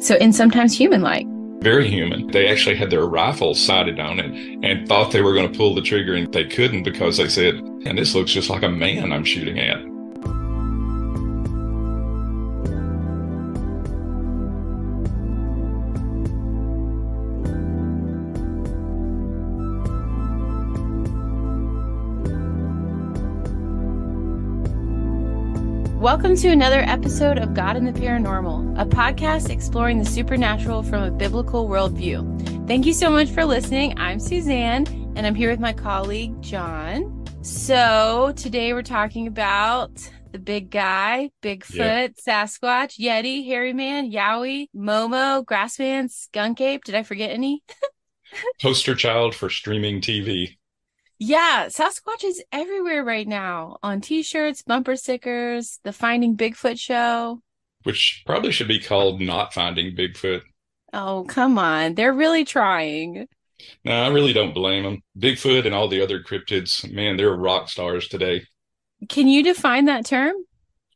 So, and sometimes human like. Very human. They actually had their rifles sighted on it and thought they were going to pull the trigger and they couldn't because they said, and this looks just like a man I'm shooting at. Welcome to another episode of God and the Paranormal, a podcast exploring the supernatural from a biblical worldview. Thank you so much for listening. I'm Suzanne, and I'm here with my colleague, John. So, today we're talking about the big guy, Bigfoot, Sasquatch, Yeti, Hairy Man, Yowie, Momo, Grassman, Skunk Ape. Did I forget any? Poster child for streaming TV. Yeah, Sasquatch is everywhere right now on t shirts, bumper stickers, the Finding Bigfoot show. Which probably should be called Not Finding Bigfoot. Oh, come on. They're really trying. No, I really don't blame them. Bigfoot and all the other cryptids, man, they're rock stars today. Can you define that term?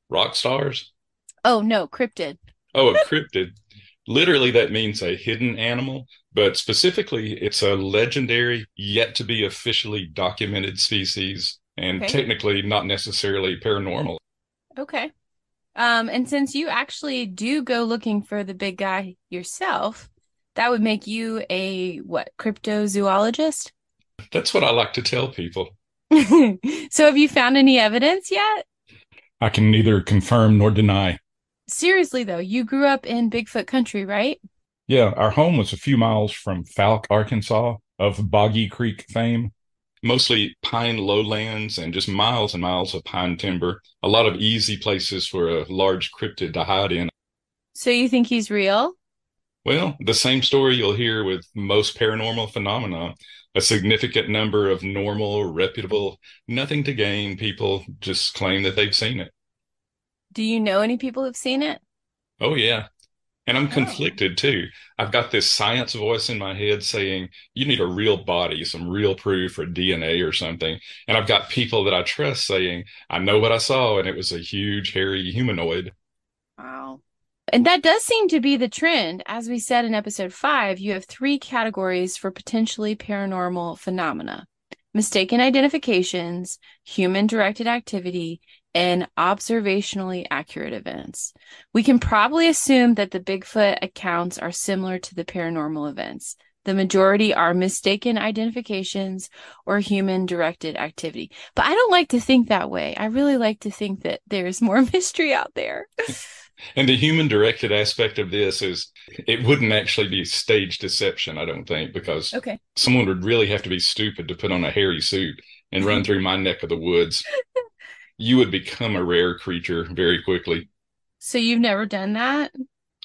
Rock stars? Oh, no, cryptid. Oh, a cryptid. Literally, that means a hidden animal, but specifically, it's a legendary, yet to be officially documented species, and Okay. technically not necessarily paranormal. Okay. Um, and since you actually do go looking for the big guy yourself, that would make you a what, cryptozoologist? That's what I like to tell people. so have you found any evidence yet? I can neither confirm nor deny. Seriously though, you grew up in Bigfoot country, right? Yeah, our home was a few miles from Fouke, Arkansas, of Boggy Creek fame. Mostly pine lowlands and just miles and miles of pine timber. A lot of easy places for a large cryptid to hide in. So you think he's real? Well, the same story you'll hear with most paranormal phenomena. A significant number of normal, reputable, nothing to gain people just claim that they've seen it. Do you know any people who've seen it? Oh, yeah. And I'm Oh. conflicted too. I've got this science voice in my head saying, you need a real body, some real proof or DNA or something. And I've got people that I trust saying, I know what I saw, and it was a huge, hairy humanoid. Wow. And that does seem to be the trend. As we said in episode five, you have three categories for potentially paranormal phenomena mistaken identifications, human directed activity, and observationally accurate events. We can probably assume that the Bigfoot accounts are similar to the paranormal events. The majority are mistaken identifications or human directed activity. But I don't like to think that way. I really like to think that there's more mystery out there. And the human directed aspect of this is it wouldn't actually be stage deception, I don't think, because Okay. someone would really have to be stupid to put on a hairy suit and run through my neck of the woods. You would become a rare creature very quickly. So you've never done that?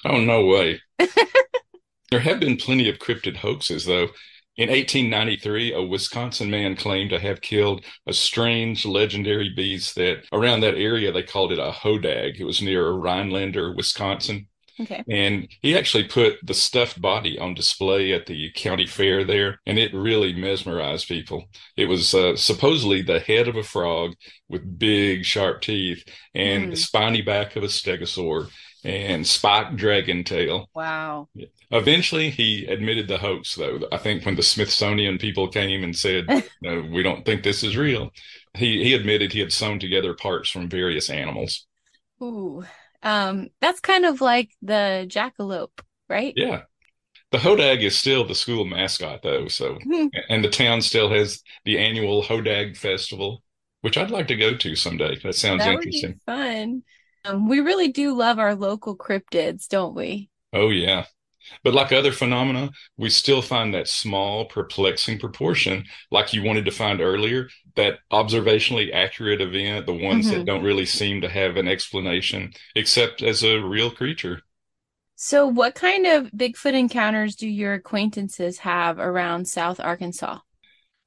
Oh, no way. there have been plenty of cryptid hoaxes, though. In 1893, a Wisconsin man claimed to have killed a strange legendary beast that around that area they called it a hodag. It was near Rhinelander, Wisconsin. Okay. And he actually put the stuffed body on display at the county fair there, and it really mesmerized people. It was uh, supposedly the head of a frog with big, sharp teeth and Mm. the spiny back of a stegosaur and spiked dragon tail. Wow. Eventually, he admitted the hoax, though. I think when the Smithsonian people came and said, no, we don't think this is real, he, he admitted he had sewn together parts from various animals. Ooh. Um, that's kind of like the jackalope, right? Yeah. The Hodag is still the school mascot, though. So, Hmm. and the town still has the annual Hodag Festival, which I'd like to go to someday. That sounds That interesting. fun. Um, we really do love our local cryptids, don't we? Oh, yeah. But like other phenomena, we still find that small, perplexing proportion, like you wanted to find earlier, that observationally accurate event, the ones Mhm. that don't really seem to have an explanation except as a real creature. So, what kind of Bigfoot encounters do your acquaintances have around South Arkansas?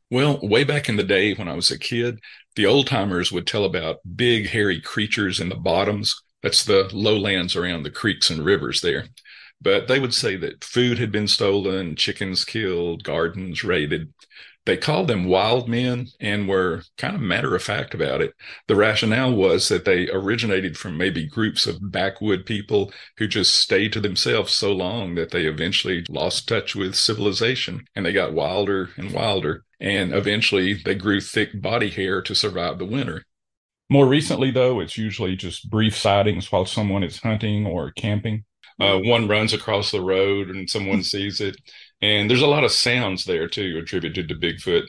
Well, way back in the day when I was a kid, the old timers would tell about big, hairy creatures in the bottoms. That's the lowlands around the creeks and rivers there. But they would say that food had been stolen, chickens killed, gardens raided. They called them wild men and were kind of matter of fact about it. The rationale was that they originated from maybe groups of backwood people who just stayed to themselves so long that they eventually lost touch with civilization and they got wilder and wilder. And eventually they grew thick body hair to survive the winter. More recently, though, it's usually just brief sightings while someone is hunting or camping. Uh, one runs across the road and someone sees it. And there's a lot of sounds there too attributed to Bigfoot.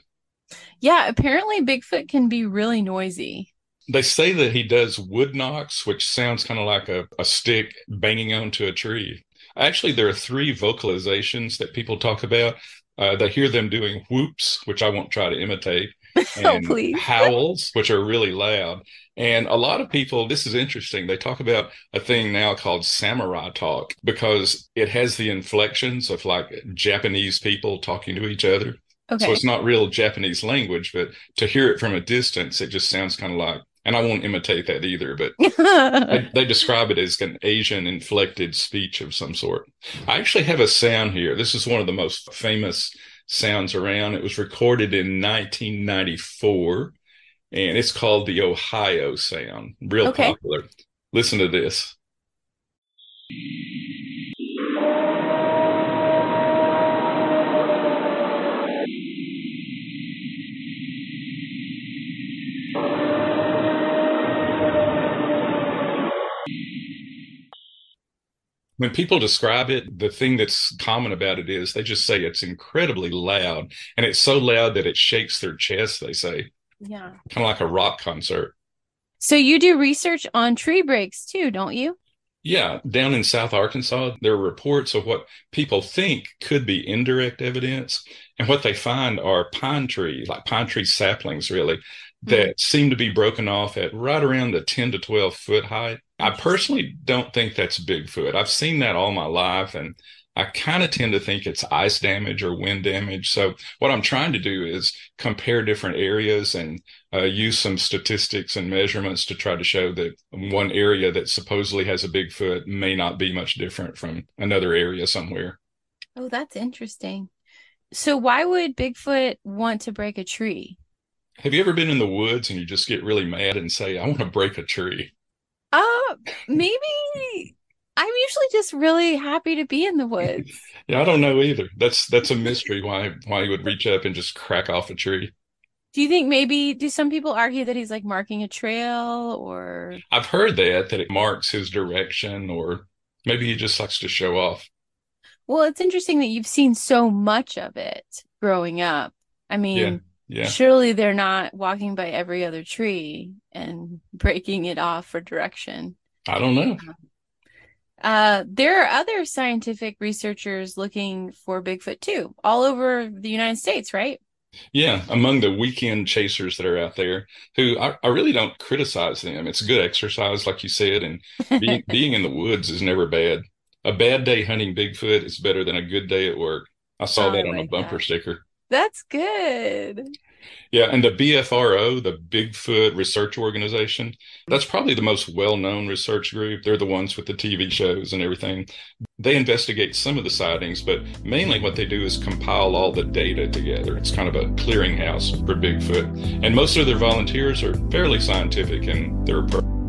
Yeah, apparently Bigfoot can be really noisy. They say that he does wood knocks, which sounds kind of like a, a stick banging onto a tree. Actually, there are three vocalizations that people talk about. Uh, they hear them doing whoops, which I won't try to imitate, Oh, and please. howls, which are really loud. And a lot of people, this is interesting. They talk about a thing now called samurai talk because it has the inflections of like Japanese people talking to each other. Okay. So it's not real Japanese language, but to hear it from a distance, it just sounds kind of like, and I won't imitate that either, but they, they describe it as an Asian inflected speech of some sort. I actually have a sound here. This is one of the most famous sounds around. It was recorded in 1994 and it's called the Ohio sound. Real Okay. popular. Listen to this. When people describe it, the thing that's common about it is they just say it's incredibly loud. And it's so loud that it shakes their chest, they say, yeah. kind of like a rock concert. So you do research on tree breaks too, don't you? Yeah, down in South Arkansas, there are reports of what people think could be indirect evidence. And what they find are pine trees, like pine tree saplings, really, that seem to be broken off at right around the 10 to 12 foot height. I personally don't think that's Bigfoot. I've seen that all my life, and I kind of tend to think it's ice damage or wind damage. So, what I'm trying to do is compare different areas and uh, use some statistics and measurements to try to show that one area that supposedly has a Bigfoot may not be much different from another area somewhere. Oh, that's interesting. So why would Bigfoot want to break a tree? Have you ever been in the woods and you just get really mad and say, I want to break a tree? Uh, maybe I'm usually just really happy to be in the woods. Yeah, I don't know either. That's that's a mystery why why he would reach up and just crack off a tree. Do you think maybe do some people argue that he's like marking a trail or I've heard that that it marks his direction or maybe he just likes to show off. well, it's interesting that you've seen so much of it growing up. I mean, Yeah. Yeah. surely they're not walking by every other tree and breaking it off for direction. I don't know. Uh, there are other scientific researchers looking for Bigfoot too, all over the United States, right? Yeah, among the weekend chasers that are out there, who I, I really don't criticize them. It's good exercise, like you said, and being, being in the woods is never bad. A bad day hunting Bigfoot is better than a good day at work. I saw I that on a bumper that. sticker. That's good. Yeah, and the BFRO, the Bigfoot Research Organization, that's probably the most well-known research group. They're the ones with the TV shows and everything. They investigate some of the sightings, but mainly what they do is compile all the data together. It's kind of a clearinghouse for Bigfoot. And most of their volunteers are fairly scientific in their approach.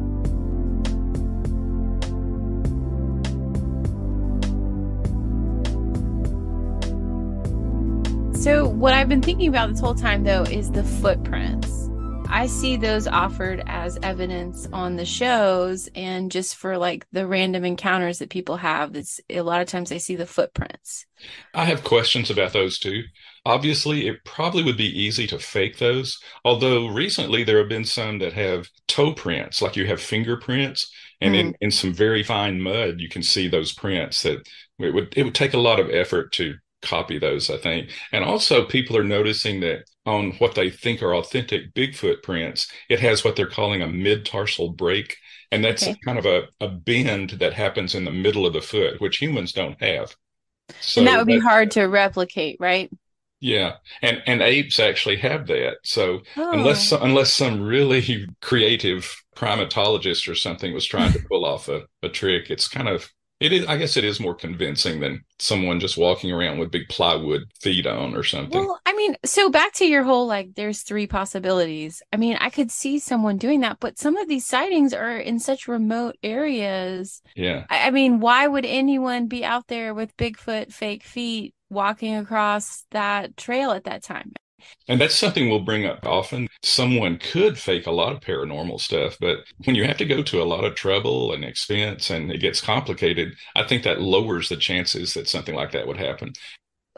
So, what I've been thinking about this whole time, though, is the footprints. I see those offered as evidence on the shows and just for like the random encounters that people have. It's a lot of times I see the footprints. I have questions about those too. Obviously, it probably would be easy to fake those, although recently there have been some that have toe prints, like you have fingerprints, and in, mm-hmm. in some very fine mud, you can see those prints that it would it would take a lot of effort to copy those, I think. And also people are noticing that on what they think are authentic Bigfoot prints, it has what they're calling a mid-tarsal break. And that's Okay. kind of a, a bend that happens in the middle of the foot, which humans don't have. So and that would be that- hard to replicate, right? yeah, and and apes actually have that. So Oh, unless unless some really creative primatologist or something was trying to pull off a, a trick, it's kind of It is, I guess it is more convincing than someone just walking around with big plywood feet on or something. Well, I mean, so back to your whole like, there's three possibilities. I mean, I could see someone doing that, but some of these sightings are in such remote areas. Yeah. I, I mean, why would anyone be out there with Bigfoot fake feet walking across that trail at that time? And that's something we'll bring up often. Someone could fake a lot of paranormal stuff, but when you have to go to a lot of trouble and expense and it gets complicated, I think that lowers the chances that something like that would happen.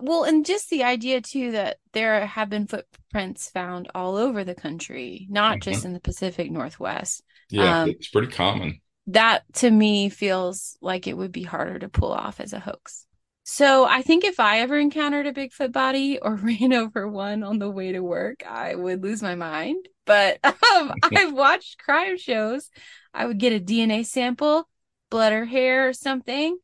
Well, and just the idea too that there have been footprints found all over the country, not mm-hmm. just in the Pacific Northwest. Yeah, um, it's pretty common. That to me feels like it would be harder to pull off as a hoax. So I think if I ever encountered a Bigfoot body or ran over one on the way to work, I would lose my mind. But um, I've watched crime shows. I would get a DNA sample, blood or hair or something,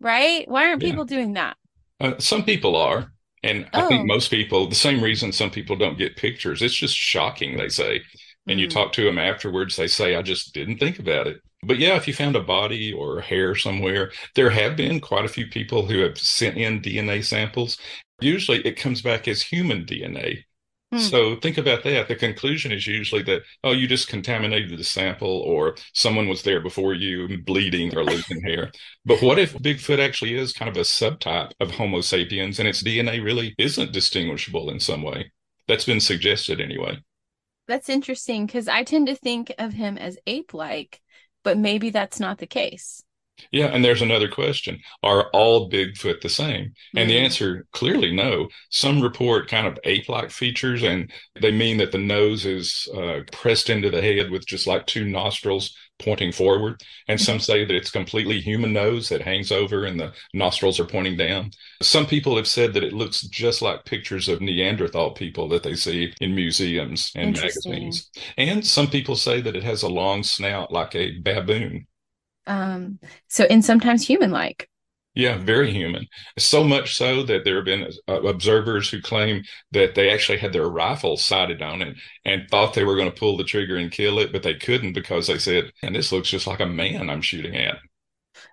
right? Why aren't yeah. people doing that? Uh, some people are. And oh. I think oh. most people, the same reason some people don't get pictures, it's just shocking, they say. And mm. you talk to them afterwards, they say, I just didn't think about it. But yeah, if you found a body or hair somewhere, there have been quite a few people who have sent in DNA samples. Usually it comes back as human DNA. Hmm. So think about that. The conclusion is usually that, oh, you just contaminated the sample or someone was there before you bleeding or losing hair. But what if Bigfoot actually is kind of a subtype of Homo sapiens and its DNA really isn't distinguishable in some way? That's been suggested anyway. That's interesting because I tend to think of him as ape like but maybe that's not the case. Yeah, and there's another question. Are all Bigfoot the same? And mm-hmm. the answer clearly no. Some report kind of ape like features, and they mean that the nose is uh, pressed into the head with just like two nostrils pointing forward. And some say that it's completely human nose that hangs over and the nostrils are pointing down. Some people have said that it looks just like pictures of Neanderthal people that they see in museums and magazines. And some people say that it has a long snout like a baboon. Um, so, and sometimes human like. Yeah, very human. So much so that there have been uh, observers who claim that they actually had their rifles sighted on it and thought they were going to pull the trigger and kill it, but they couldn't because they said, and this looks just like a man I'm shooting at.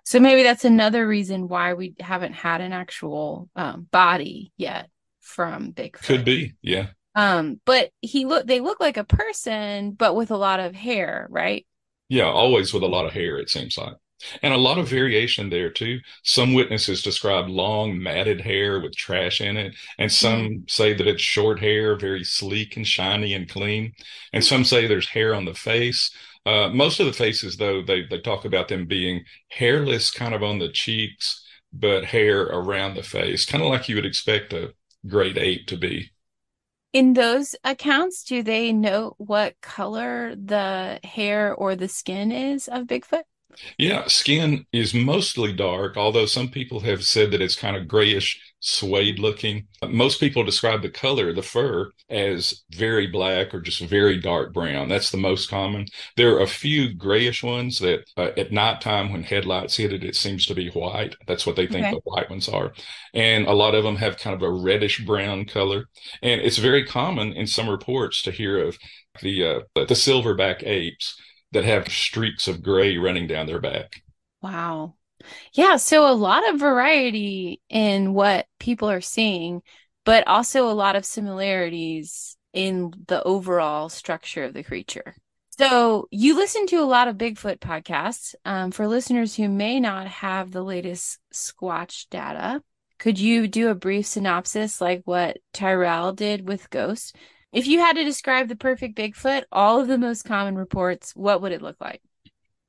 So maybe that's another reason why we haven't had an actual um, body yet from Bigfoot. Could be, yeah. Um, but he look they look like a person, but with a lot of hair, right? Yeah, always with a lot of hair, it seems like. And a lot of variation there too. Some witnesses describe long matted hair with trash in it, and some mm. say that it's short hair, very sleek and shiny and clean. And some say there's hair on the face. Uh, most of the faces, though, they they talk about them being hairless, kind of on the cheeks, but hair around the face, kind of like you would expect a great ape to be in those accounts do they note what color the hair or the skin is of bigfoot yeah skin is mostly dark although some people have said that it's kind of grayish suede looking. Most people describe the color, the fur, as very black or just very dark brown. That's the most common. There are a few grayish ones that uh, at nighttime when headlights hit it, it seems to be white. That's what they think okay. the white ones are. And a lot of them have kind of a reddish brown color. And it's very common in some reports to hear of the uh, the silverback apes that have streaks of gray running down their back. Wow. Yeah, so a lot of variety in what people are seeing, but also a lot of similarities in the overall structure of the creature. So, you listen to a lot of Bigfoot podcasts. Um, for listeners who may not have the latest Squatch data, could you do a brief synopsis like what Tyrell did with Ghost? If you had to describe the perfect Bigfoot, all of the most common reports, what would it look like?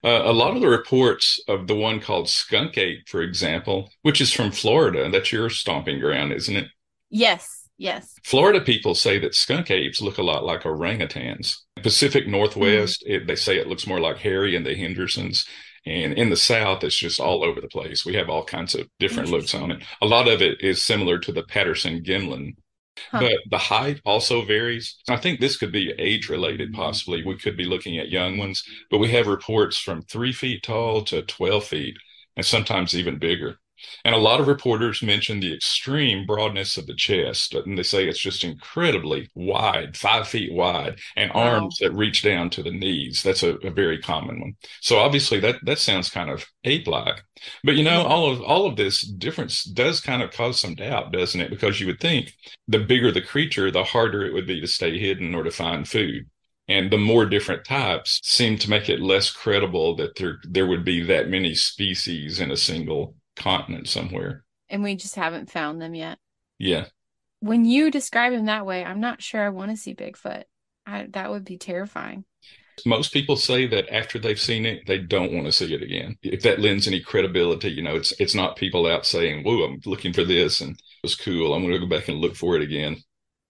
Uh, a lot of the reports of the one called skunk ape, for example, which is from Florida, that's your stomping ground, isn't it? Yes, yes. Florida people say that skunk apes look a lot like orangutans. Pacific Northwest, mm-hmm. it, they say it looks more like Harry and the Hendersons. And in the South, it's just all over the place. We have all kinds of different looks on it. A lot of it is similar to the Patterson Gimlin Huh. But the height also varies. I think this could be age related, mm-hmm. possibly. We could be looking at young ones, but we have reports from three feet tall to 12 feet and sometimes even bigger. And a lot of reporters mention the extreme broadness of the chest, uh, and they say it's just incredibly wide, five feet wide, and wow. arms that reach down to the knees. That's a, a, very common one. So obviously that that sounds kind of ape-like. But you know, all of all of this difference does kind of cause some doubt, doesn't it? Because you would think the bigger the creature, the harder it would be to stay hidden or to find food and the more different types seem to make it less credible that there there would be that many species in a single continent somewhere. And we just haven't found them yet. Yeah. When you describe him that way, I'm not sure I want to see Bigfoot. I, that would be terrifying. Most people say that after they've seen it, they don't want to see it again. If that lends any credibility, you know, it's it's not people out saying, "Whoa, I'm looking for this and it was cool. I'm going to go back and look for it again."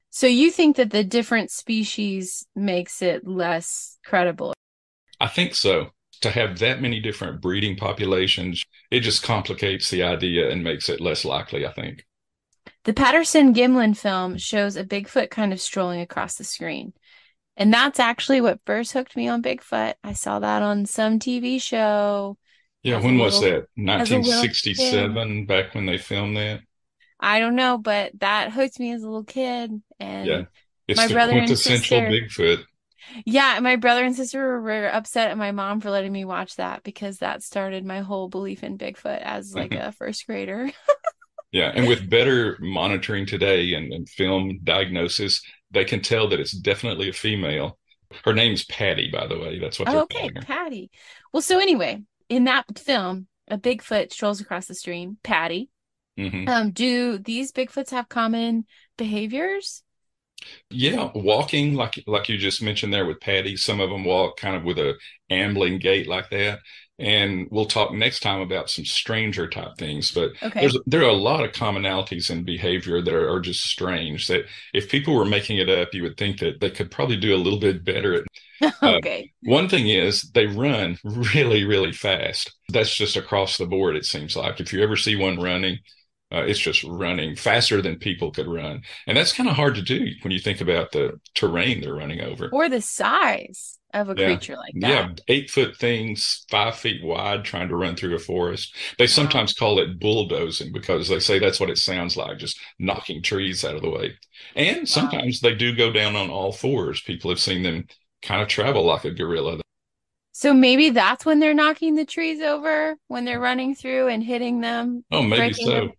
So you think that the different species makes it less credible? I think so. To have that many different breeding populations, it just complicates the idea and makes it less likely, I think. The Patterson Gimlin film shows a Bigfoot kind of strolling across the screen. And that's actually what first hooked me on Bigfoot. I saw that on some TV show. Yeah, when was that? 1967, back when they filmed that? I don't know, but that hooked me as a little kid. And yeah, it's my brother quintessential and sister, Bigfoot. Yeah, my brother and sister were upset at my mom for letting me watch that because that started my whole belief in Bigfoot as like a first grader. yeah, and with better monitoring today and, and film diagnosis, they can tell that it's definitely a female. Her name's Patty, by the way. That's what. Oh, okay, Patty. Well, so anyway, in that film, a Bigfoot strolls across the stream. Patty, Mm-hmm. Um, do these Bigfoots have common behaviors? Yeah, walking like like you just mentioned there with Patty. Some of them walk kind of with a ambling gait like that. And we'll talk next time about some stranger type things. But okay. there's there are a lot of commonalities in behavior that are, are, just strange. That if people were making it up, you would think that they could probably do a little bit better at okay. Uh, one thing is they run really, really fast. That's just across the board, it seems like. If you ever see one running, uh, it's just running faster than people could run. And that's kind of hard to do when you think about the terrain they're running over. Or the size of a yeah. creature like that. Yeah, eight foot things, five feet wide, trying to run through a forest. They sometimes call it bulldozing because they say that's what it sounds like, just knocking trees out of the way. And sometimes they do go down on all fours. People have seen them kind of travel like a gorilla. So maybe that's when they're knocking the trees over when they're running through and hitting them. Oh, maybe so. Them.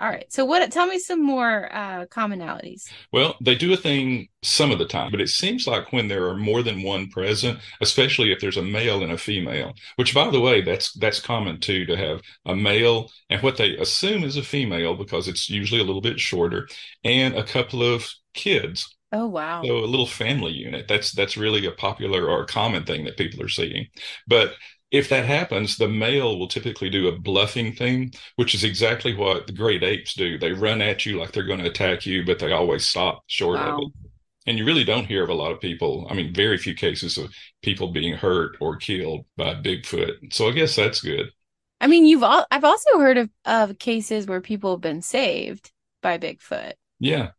All right. So what tell me some more uh commonalities. Well, they do a thing some of the time, but it seems like when there are more than one present, especially if there's a male and a female, which by the way, that's that's common too to have a male and what they assume is a female because it's usually a little bit shorter and a couple of kids. Oh wow. So a little family unit. That's that's really a popular or a common thing that people are seeing. But if that happens, the male will typically do a bluffing thing, which is exactly what the great apes do. They run at you like they're going to attack you, but they always stop short wow. of it. And you really don't hear of a lot of people. I mean, very few cases of people being hurt or killed by Bigfoot. So I guess that's good. I mean, you've all I've also heard of, of cases where people have been saved by Bigfoot. Yeah.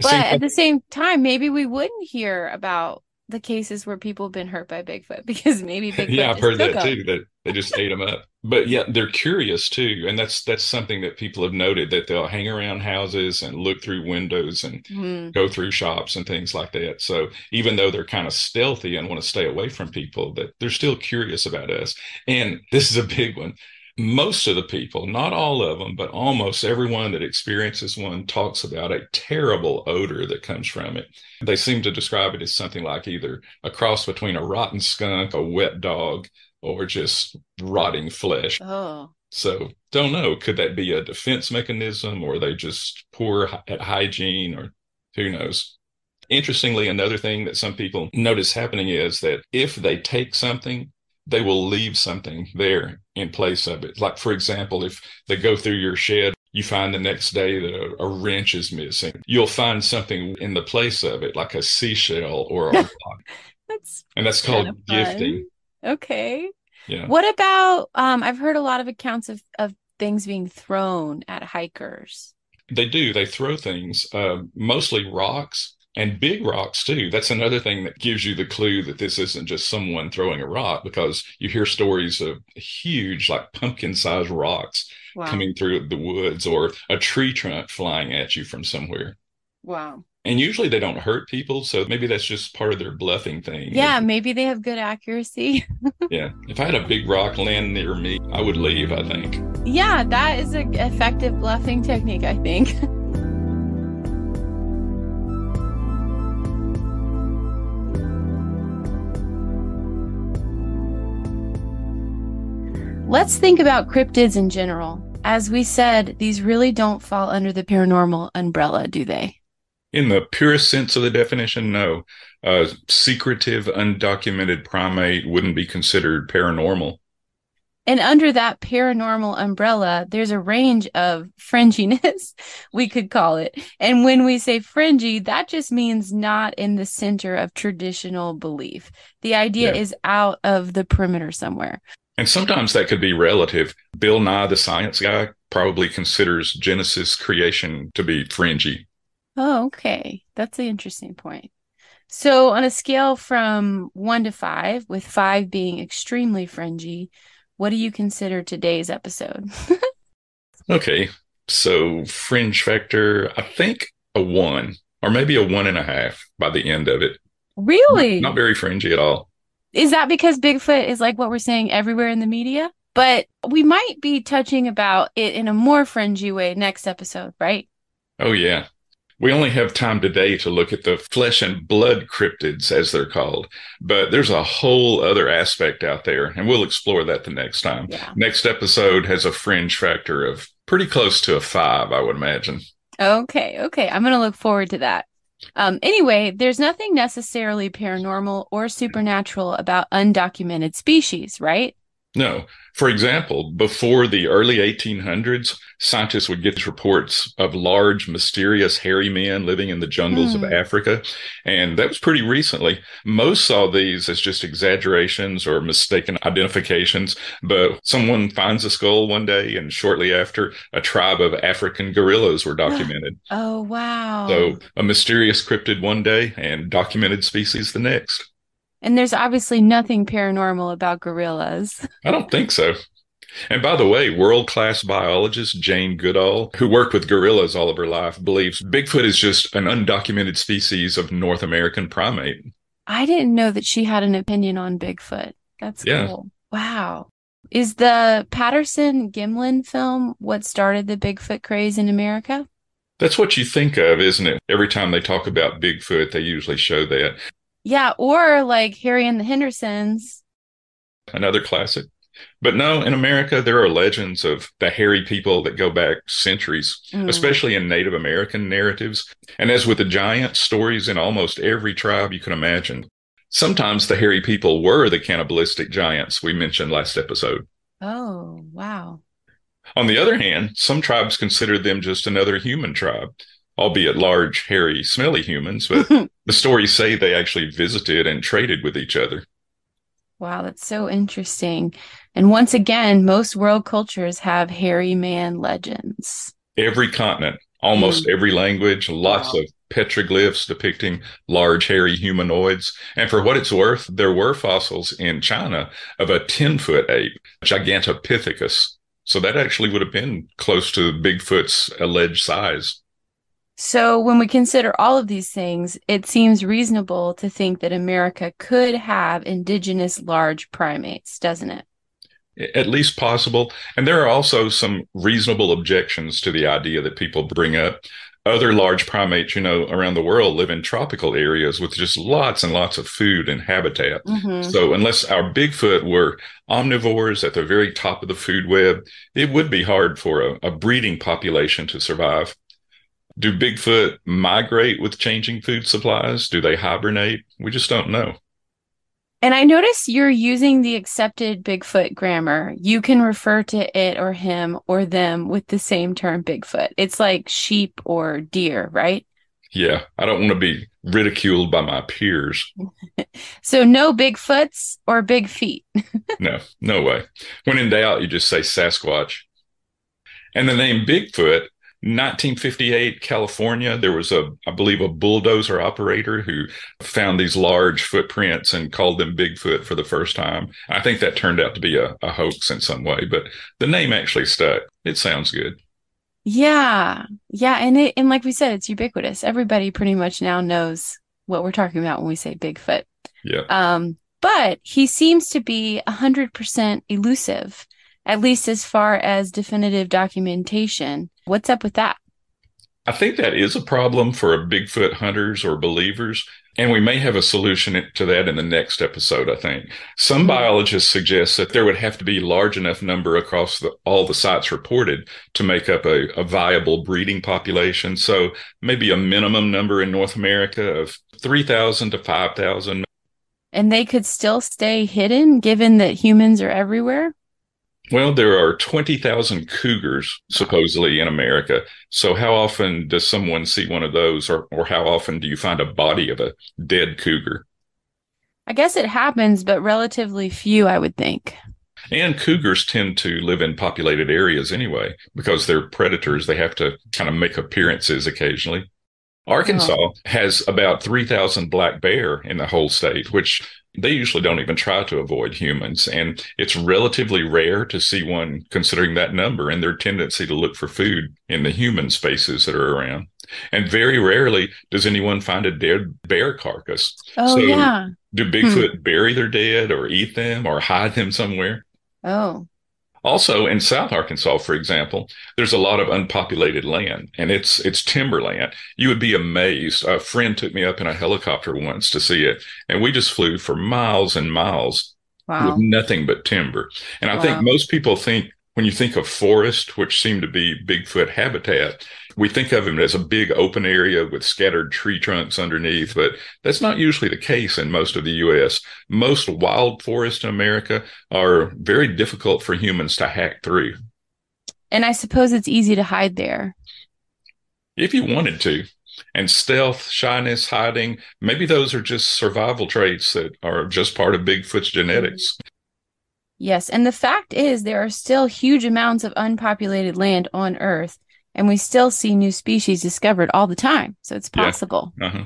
But at the same time, maybe we wouldn't hear about the cases where people have been hurt by Bigfoot because maybe Bigfoot. yeah, I've heard that them. too. That they just ate them up. But yeah, they're curious too, and that's that's something that people have noted that they'll hang around houses and look through windows and mm-hmm. go through shops and things like that. So even though they're kind of stealthy and want to stay away from people, that they're still curious about us. And this is a big one most of the people, not all of them, but almost everyone that experiences one talks about a terrible odor that comes from it. They seem to describe it as something like either a cross between a rotten skunk, a wet dog, or just rotting flesh. Oh. So, don't know. Could that be a defense mechanism or they just poor at hygiene or who knows? Interestingly, another thing that some people notice happening is that if they take something they will leave something there in place of it. Like, for example, if they go through your shed, you find the next day that a, a wrench is missing. You'll find something in the place of it, like a seashell or a rock. that's and that's called gifting. Okay. Yeah. What about um I've heard a lot of accounts of of things being thrown at hikers. They do. They throw things, uh, mostly rocks and big rocks too. That's another thing that gives you the clue that this isn't just someone throwing a rock because you hear stories of huge, like pumpkin sized rocks wow. coming through the woods or a tree trunk flying at you from somewhere. Wow. And usually they don't hurt people. So maybe that's just part of their bluffing thing. Yeah, maybe they have good accuracy. yeah. If I had a big rock land near me, I would leave, I think. Yeah, that is an effective bluffing technique, I think. Let's think about cryptids in general. As we said, these really don't fall under the paranormal umbrella, do they? In the purest sense of the definition, no. A secretive, undocumented primate wouldn't be considered paranormal. And under that paranormal umbrella, there's a range of fringiness, we could call it. And when we say fringy, that just means not in the center of traditional belief. The idea yeah. is out of the perimeter somewhere. And sometimes that could be relative. Bill Nye, the science guy, probably considers Genesis creation to be fringy. Oh, okay. That's an interesting point. So, on a scale from one to five, with five being extremely fringy, what do you consider today's episode? okay. So, fringe factor, I think a one or maybe a one and a half by the end of it. Really? Not, not very fringy at all. Is that because Bigfoot is like what we're saying everywhere in the media? But we might be touching about it in a more fringy way next episode, right? Oh, yeah. We only have time today to look at the flesh and blood cryptids, as they're called, but there's a whole other aspect out there, and we'll explore that the next time. Yeah. Next episode has a fringe factor of pretty close to a five, I would imagine. Okay, okay. I'm going to look forward to that. Um, anyway, there's nothing necessarily paranormal or supernatural about undocumented species, right? No. For example, before the early 1800s, scientists would get reports of large, mysterious, hairy men living in the jungles mm. of hmm. Africa. And that was pretty recently. Most saw these as just exaggerations or mistaken identifications. But someone finds a skull one day, and shortly after, a tribe of African gorillas were documented. oh, wow. So a mysterious cryptid one day and documented species the next. And there's obviously nothing paranormal about gorillas. I don't think so. And by the way, world class biologist Jane Goodall, who worked with gorillas all of her life, believes Bigfoot is just an undocumented species of North American primate. I didn't know that she had an opinion on Bigfoot. That's yeah. cool. Wow. Is the Patterson Gimlin film what started the Bigfoot craze in America? That's what you think of, isn't it? Every time they talk about Bigfoot, they usually show that. Yeah, or like Harry and the Hendersons. Another classic. But no, in America, there are legends of the hairy people that go back centuries, mm. especially in Native American narratives. And as with the giant stories in almost every tribe you can imagine, sometimes the hairy people were the cannibalistic giants we mentioned last episode. Oh, wow. On the other hand, some tribes consider them just another human tribe albeit large, hairy, smelly humans, but the stories say they actually visited and traded with each other. Wow, that's so interesting. And once again, most world cultures have hairy man legends. Every continent, almost mm. every language, lots wow. of petroglyphs depicting large hairy humanoids. And for what it's worth, there were fossils in China of a 10 foot ape, Gigantopithecus. So that actually would have been close to Bigfoot's alleged size. So, when we consider all of these things, it seems reasonable to think that America could have indigenous large primates, doesn't it? At least possible. And there are also some reasonable objections to the idea that people bring up. Other large primates, you know, around the world live in tropical areas with just lots and lots of food and habitat. Mm-hmm. So, unless our Bigfoot were omnivores at the very top of the food web, it would be hard for a, a breeding population to survive. Do Bigfoot migrate with changing food supplies? Do they hibernate? We just don't know. And I notice you're using the accepted Bigfoot grammar. You can refer to it or him or them with the same term Bigfoot. It's like sheep or deer, right? Yeah, I don't want to be ridiculed by my peers. so no Bigfoots or big feet. no, no way. When in doubt, you just say Sasquatch. And the name Bigfoot 1958, California, there was a, I believe, a bulldozer operator who found these large footprints and called them Bigfoot for the first time. I think that turned out to be a, a hoax in some way, but the name actually stuck. It sounds good. Yeah. Yeah. And it, and like we said, it's ubiquitous. Everybody pretty much now knows what we're talking about when we say Bigfoot. Yeah. Um, but he seems to be 100% elusive, at least as far as definitive documentation. What's up with that? I think that is a problem for Bigfoot hunters or believers. And we may have a solution to that in the next episode, I think. Some mm-hmm. biologists suggest that there would have to be large enough number across the, all the sites reported to make up a, a viable breeding population. So maybe a minimum number in North America of 3,000 to 5,000. And they could still stay hidden given that humans are everywhere? Well, there are 20,000 cougars supposedly in America. So, how often does someone see one of those, or, or how often do you find a body of a dead cougar? I guess it happens, but relatively few, I would think. And cougars tend to live in populated areas anyway because they're predators. They have to kind of make appearances occasionally. Uh-huh. Arkansas oh. has about 3,000 black bear in the whole state, which they usually don't even try to avoid humans. And it's relatively rare to see one considering that number and their tendency to look for food in the human spaces that are around. And very rarely does anyone find a dead bear carcass. Oh, so yeah. Do Bigfoot hmm. bury their dead or eat them or hide them somewhere? Oh. Also, in South Arkansas, for example, there's a lot of unpopulated land and it's it's timberland. You would be amazed. A friend took me up in a helicopter once to see it, and we just flew for miles and miles wow. with nothing but timber. And I wow. think most people think when you think of forest, which seem to be Bigfoot habitat, we think of them as a big open area with scattered tree trunks underneath, but that's not usually the case in most of the U.S. Most wild forests in America are very difficult for humans to hack through. And I suppose it's easy to hide there. If you wanted to. And stealth, shyness, hiding, maybe those are just survival traits that are just part of Bigfoot's genetics. Yes. And the fact is, there are still huge amounts of unpopulated land on Earth and we still see new species discovered all the time. So it's possible. Yeah. Uh-huh.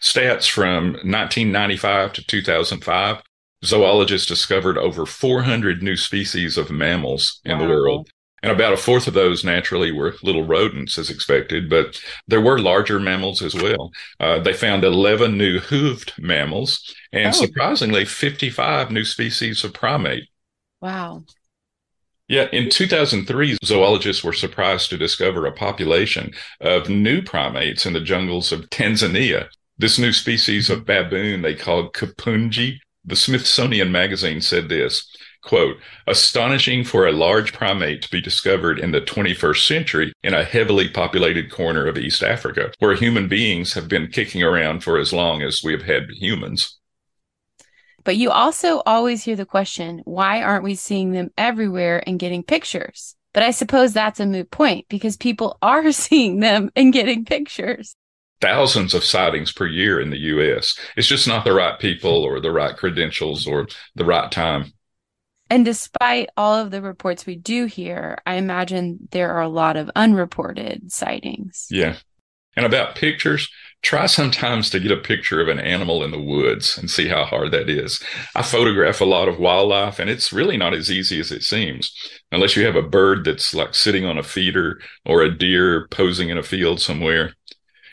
Stats from 1995 to 2005 zoologists discovered over 400 new species of mammals in wow. the world. And about a fourth of those naturally were little rodents, as expected, but there were larger mammals as well. Uh, they found 11 new hooved mammals and oh. surprisingly 55 new species of primate. Wow. Yeah, in 2003, zoologists were surprised to discover a population of new primates in the jungles of Tanzania. This new species of baboon they called kipunji. The Smithsonian Magazine said this, quote, astonishing for a large primate to be discovered in the 21st century in a heavily populated corner of East Africa, where human beings have been kicking around for as long as we have had humans. But you also always hear the question, why aren't we seeing them everywhere and getting pictures? But I suppose that's a moot point because people are seeing them and getting pictures. Thousands of sightings per year in the US. It's just not the right people or the right credentials or the right time. And despite all of the reports we do hear, I imagine there are a lot of unreported sightings. Yeah. And about pictures, try sometimes to get a picture of an animal in the woods and see how hard that is. I photograph a lot of wildlife and it's really not as easy as it seems unless you have a bird that's like sitting on a feeder or a deer posing in a field somewhere.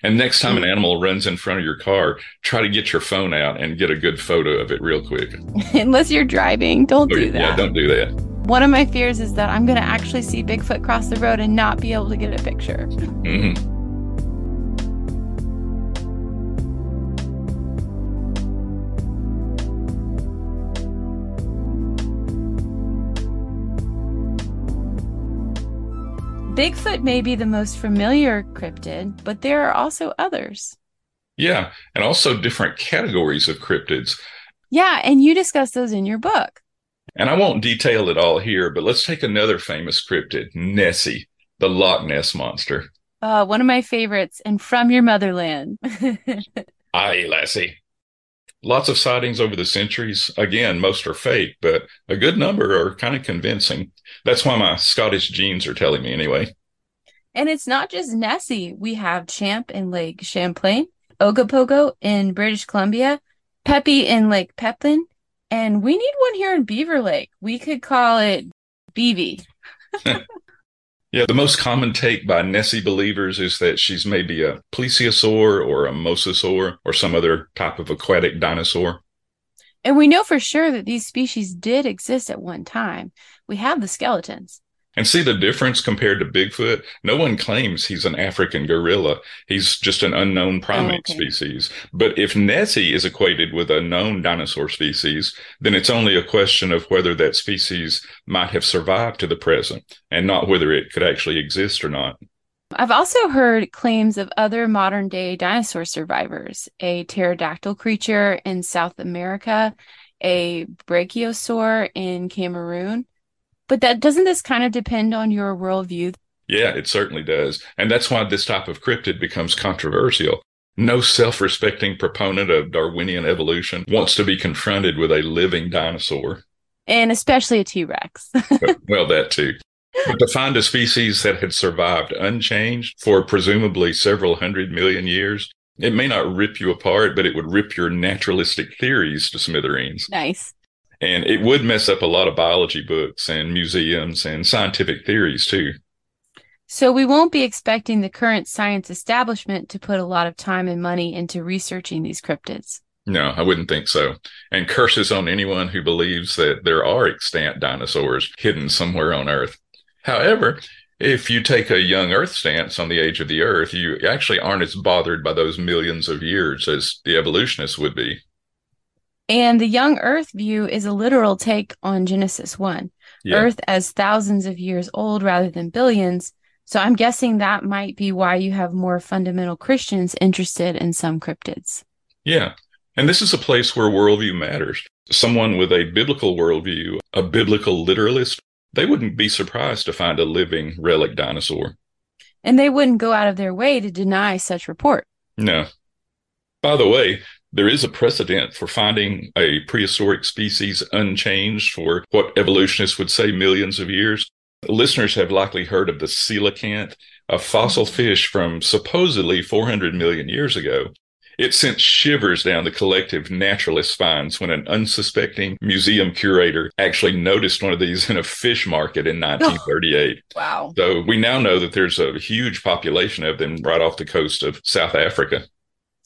And next time an animal runs in front of your car, try to get your phone out and get a good photo of it real quick. Unless you're driving, don't do that. Yeah, don't do that. One of my fears is that I'm going to actually see Bigfoot cross the road and not be able to get a picture. Mm-hmm. Bigfoot may be the most familiar cryptid, but there are also others. Yeah, and also different categories of cryptids. Yeah, and you discuss those in your book. And I won't detail it all here, but let's take another famous cryptid, Nessie, the Loch Ness monster. Uh, one of my favorites, and from your motherland. Aye, lassie. Lots of sightings over the centuries. Again, most are fake, but a good number are kind of convincing. That's why my Scottish genes are telling me anyway. And it's not just Nessie. We have Champ in Lake Champlain, Ogopogo in British Columbia, Pepie in Lake Pepin, and we need one here in Beaver Lake. We could call it Beavy. yeah, the most common take by Nessie believers is that she's maybe a plesiosaur or a mosasaur or some other type of aquatic dinosaur. And we know for sure that these species did exist at one time. We have the skeletons. And see the difference compared to Bigfoot? No one claims he's an African gorilla. He's just an unknown primate oh, okay. species. But if Nessie is equated with a known dinosaur species, then it's only a question of whether that species might have survived to the present and not whether it could actually exist or not. I've also heard claims of other modern day dinosaur survivors, a pterodactyl creature in South America, a brachiosaur in Cameroon. But that doesn't this kind of depend on your worldview? Yeah, it certainly does. And that's why this type of cryptid becomes controversial. No self respecting proponent of Darwinian evolution wants to be confronted with a living dinosaur. And especially a T Rex. well, that too. But to find a species that had survived unchanged for presumably several hundred million years, it may not rip you apart, but it would rip your naturalistic theories to smithereens. Nice. And it would mess up a lot of biology books and museums and scientific theories too. So we won't be expecting the current science establishment to put a lot of time and money into researching these cryptids. No, I wouldn't think so. And curses on anyone who believes that there are extant dinosaurs hidden somewhere on Earth. However, if you take a young Earth stance on the age of the Earth, you actually aren't as bothered by those millions of years as the evolutionists would be. And the young Earth view is a literal take on Genesis 1. Yeah. Earth as thousands of years old rather than billions. So I'm guessing that might be why you have more fundamental Christians interested in some cryptids. Yeah. And this is a place where worldview matters. Someone with a biblical worldview, a biblical literalist, they wouldn't be surprised to find a living relic dinosaur. And they wouldn't go out of their way to deny such report. No. By the way, there is a precedent for finding a prehistoric species unchanged for what evolutionists would say millions of years. Listeners have likely heard of the coelacanth, a fossil fish from supposedly 400 million years ago. It sent shivers down the collective naturalist spines when an unsuspecting museum curator actually noticed one of these in a fish market in 1938. wow. So we now know that there's a huge population of them right off the coast of South Africa.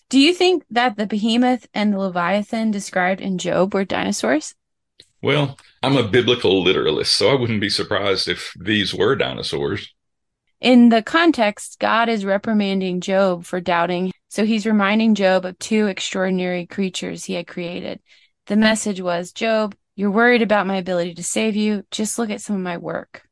Do you think that the behemoth and the leviathan described in Job were dinosaurs? Well, I'm a biblical literalist, so I wouldn't be surprised if these were dinosaurs. In the context, God is reprimanding Job for doubting so he's reminding Job of two extraordinary creatures he had created. The message was Job, you're worried about my ability to save you. Just look at some of my work.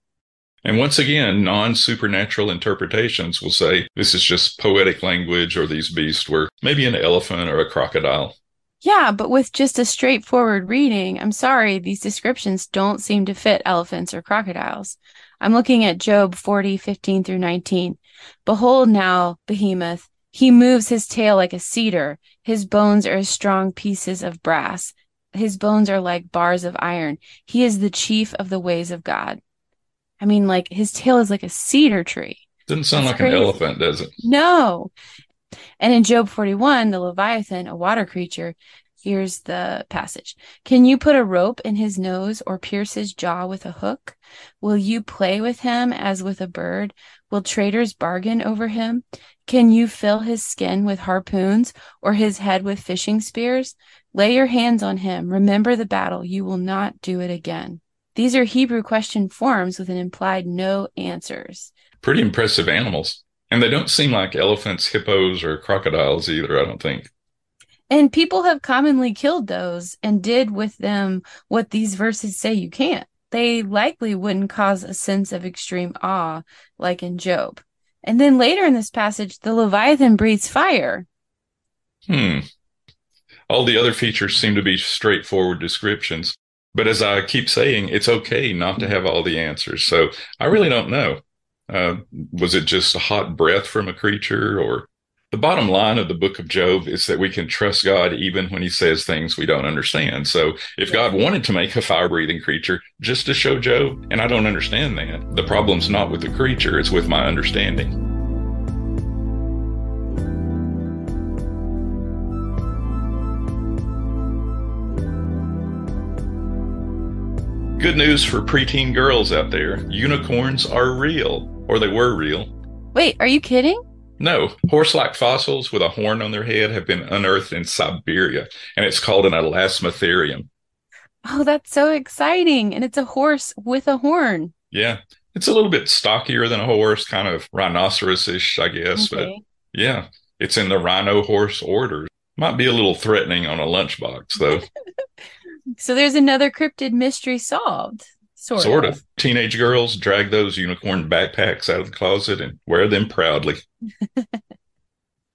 And once again, non supernatural interpretations will say this is just poetic language or these beasts were maybe an elephant or a crocodile. Yeah, but with just a straightforward reading, I'm sorry, these descriptions don't seem to fit elephants or crocodiles. I'm looking at Job 40, 15 through 19. Behold now, behemoth, he moves his tail like a cedar. His bones are as strong pieces of brass. His bones are like bars of iron. He is the chief of the ways of God. I mean, like his tail is like a cedar tree. Doesn't sound That's like crazy. an elephant, does it? No. And in Job 41, the Leviathan, a water creature, here's the passage. Can you put a rope in his nose or pierce his jaw with a hook? Will you play with him as with a bird? Will traders bargain over him? Can you fill his skin with harpoons or his head with fishing spears? Lay your hands on him. Remember the battle. You will not do it again. These are Hebrew question forms with an implied no answers. Pretty impressive animals. And they don't seem like elephants, hippos, or crocodiles either, I don't think. And people have commonly killed those and did with them what these verses say you can't. They likely wouldn't cause a sense of extreme awe like in Job. And then later in this passage, the Leviathan breathes fire. Hmm. All the other features seem to be straightforward descriptions. But as I keep saying, it's okay not to have all the answers. So I really don't know. Uh, was it just a hot breath from a creature or The bottom line of the book of Job is that we can trust God even when he says things we don't understand. So if God wanted to make a fire breathing creature just to show Job, and I don't understand that, the problem's not with the creature, it's with my understanding. Good news for preteen girls out there unicorns are real, or they were real. Wait, are you kidding? No, horse like fossils with a horn on their head have been unearthed in Siberia, and it's called an elasmotherium. Oh, that's so exciting. And it's a horse with a horn. Yeah. It's a little bit stockier than a horse, kind of rhinoceros ish, I guess. Okay. But yeah, it's in the rhino horse order. Might be a little threatening on a lunchbox, though. so there's another cryptid mystery solved. Sort, sort of. of. Teenage girls drag those unicorn backpacks out of the closet and wear them proudly. but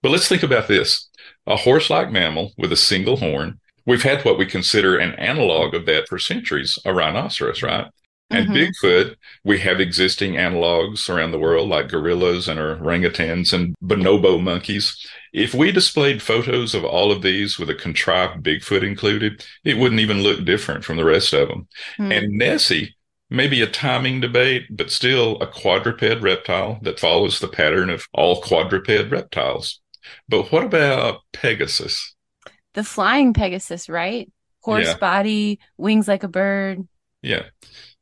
let's think about this a horse like mammal with a single horn. We've had what we consider an analog of that for centuries, a rhinoceros, right? And mm-hmm. Bigfoot, we have existing analogs around the world like gorillas and orangutans and bonobo monkeys. If we displayed photos of all of these with a contrived Bigfoot included, it wouldn't even look different from the rest of them. Mm. And Nessie, maybe a timing debate, but still a quadruped reptile that follows the pattern of all quadruped reptiles. But what about Pegasus? The flying Pegasus, right? Horse yeah. body, wings like a bird. Yeah.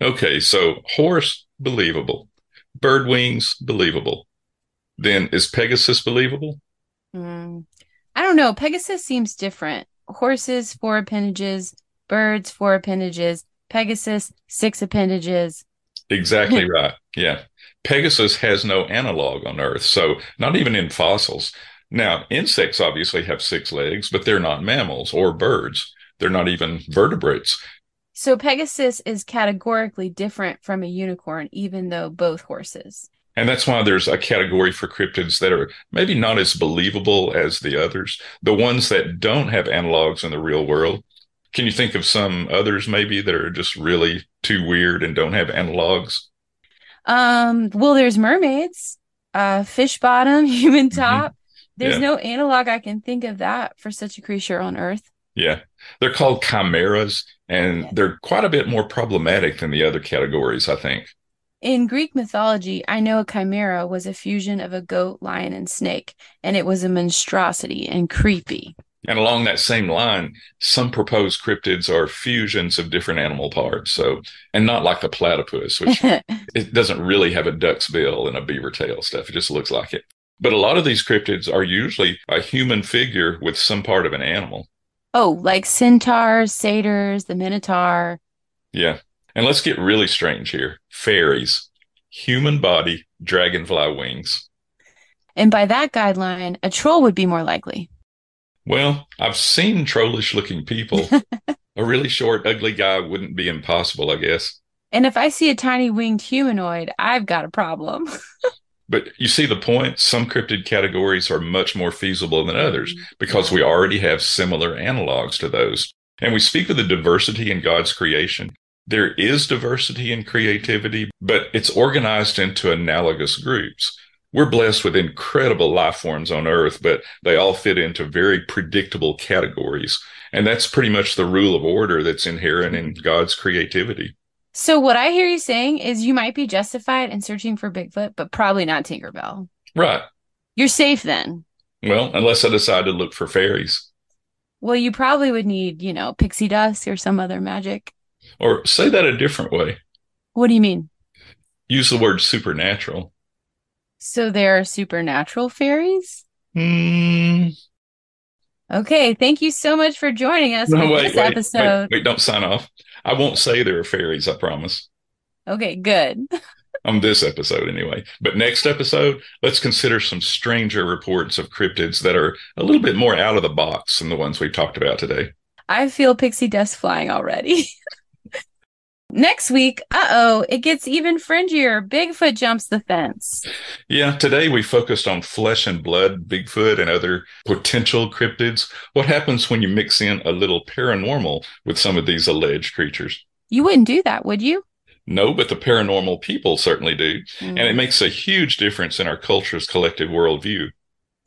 Okay. So horse, believable. Bird wings, believable. Then is Pegasus believable? Mm, I don't know. Pegasus seems different. Horses, four appendages. Birds, four appendages. Pegasus, six appendages. Exactly right. Yeah. Pegasus has no analog on Earth, so not even in fossils. Now, insects obviously have six legs, but they're not mammals or birds. They're not even vertebrates. So Pegasus is categorically different from a unicorn, even though both horses. And that's why there's a category for cryptids that are maybe not as believable as the others, the ones that don't have analogs in the real world. Can you think of some others maybe that are just really too weird and don't have analogs? Um, well, there's mermaids, uh, fish bottom, human mm-hmm. top. Mm-hmm. There's yeah. no analog I can think of that for such a creature on Earth. Yeah. They're called chimeras, and yeah. they're quite a bit more problematic than the other categories, I think. In Greek mythology, I know a chimera was a fusion of a goat, lion, and snake, and it was a monstrosity and creepy. And along that same line, some proposed cryptids are fusions of different animal parts. So, and not like the platypus, which it doesn't really have a duck's bill and a beaver tail stuff. It just looks like it. But a lot of these cryptids are usually a human figure with some part of an animal. Oh, like centaurs, satyrs, the minotaur. Yeah. And let's get really strange here. Fairies, human body, dragonfly wings. And by that guideline, a troll would be more likely. Well, I've seen trollish looking people. a really short, ugly guy wouldn't be impossible, I guess. And if I see a tiny winged humanoid, I've got a problem. but you see the point. Some cryptid categories are much more feasible than others mm-hmm. because we already have similar analogs to those. And we speak of the diversity in God's creation. There is diversity in creativity, but it's organized into analogous groups we're blessed with incredible life forms on earth, but they all fit into very predictable categories. And that's pretty much the rule of order that's inherent in God's creativity. So, what I hear you saying is you might be justified in searching for Bigfoot, but probably not Tinkerbell. Right. You're safe then. Well, unless I decide to look for fairies. Well, you probably would need, you know, pixie dust or some other magic. Or say that a different way. What do you mean? Use the word supernatural. So there are supernatural fairies? Hmm. Okay, thank you so much for joining us no, wait, this wait, episode. Wait, wait, don't sign off. I won't say there are fairies, I promise. Okay, good. On this episode, anyway. But next episode, let's consider some stranger reports of cryptids that are a little bit more out of the box than the ones we've talked about today. I feel pixie dust flying already. Next week, uh oh, it gets even fringier. Bigfoot jumps the fence. Yeah, today we focused on flesh and blood, Bigfoot, and other potential cryptids. What happens when you mix in a little paranormal with some of these alleged creatures? You wouldn't do that, would you? No, but the paranormal people certainly do. Mm. And it makes a huge difference in our culture's collective worldview.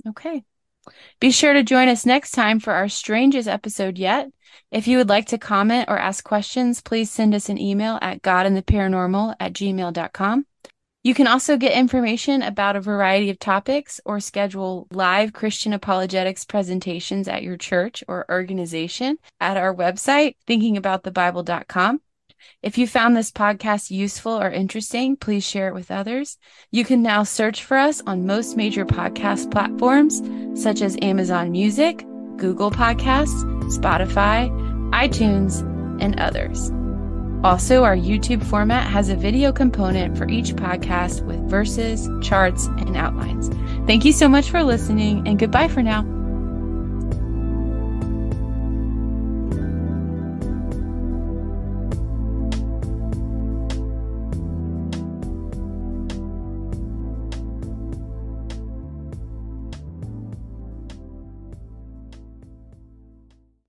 Okay. Be sure to join us next time for our strangest episode yet. If you would like to comment or ask questions, please send us an email at godandtheparanormal at gmail.com. You can also get information about a variety of topics or schedule live Christian apologetics presentations at your church or organization at our website, thinkingaboutthebible.com. If you found this podcast useful or interesting, please share it with others. You can now search for us on most major podcast platforms such as Amazon Music, Google Podcasts, Spotify, iTunes, and others. Also, our YouTube format has a video component for each podcast with verses, charts, and outlines. Thank you so much for listening, and goodbye for now.